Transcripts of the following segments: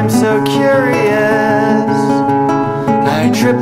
I'm so curious. I trip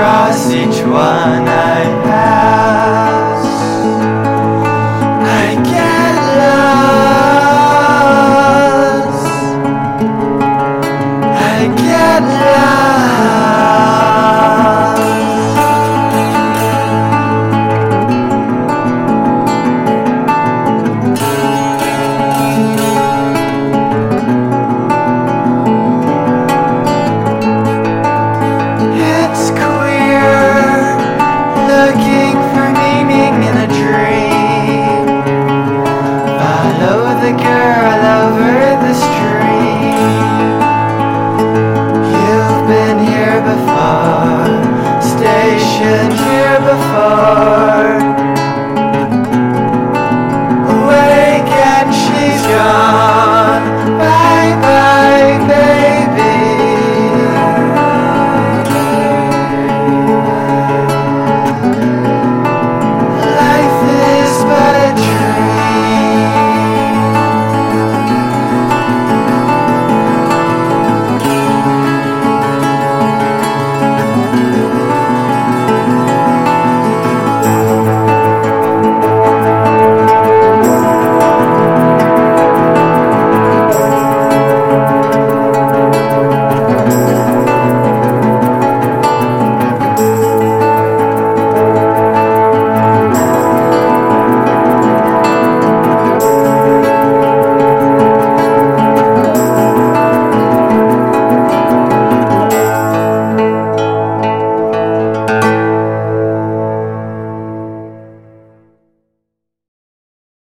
across each one I pass. I get lost. I get lost. Bye.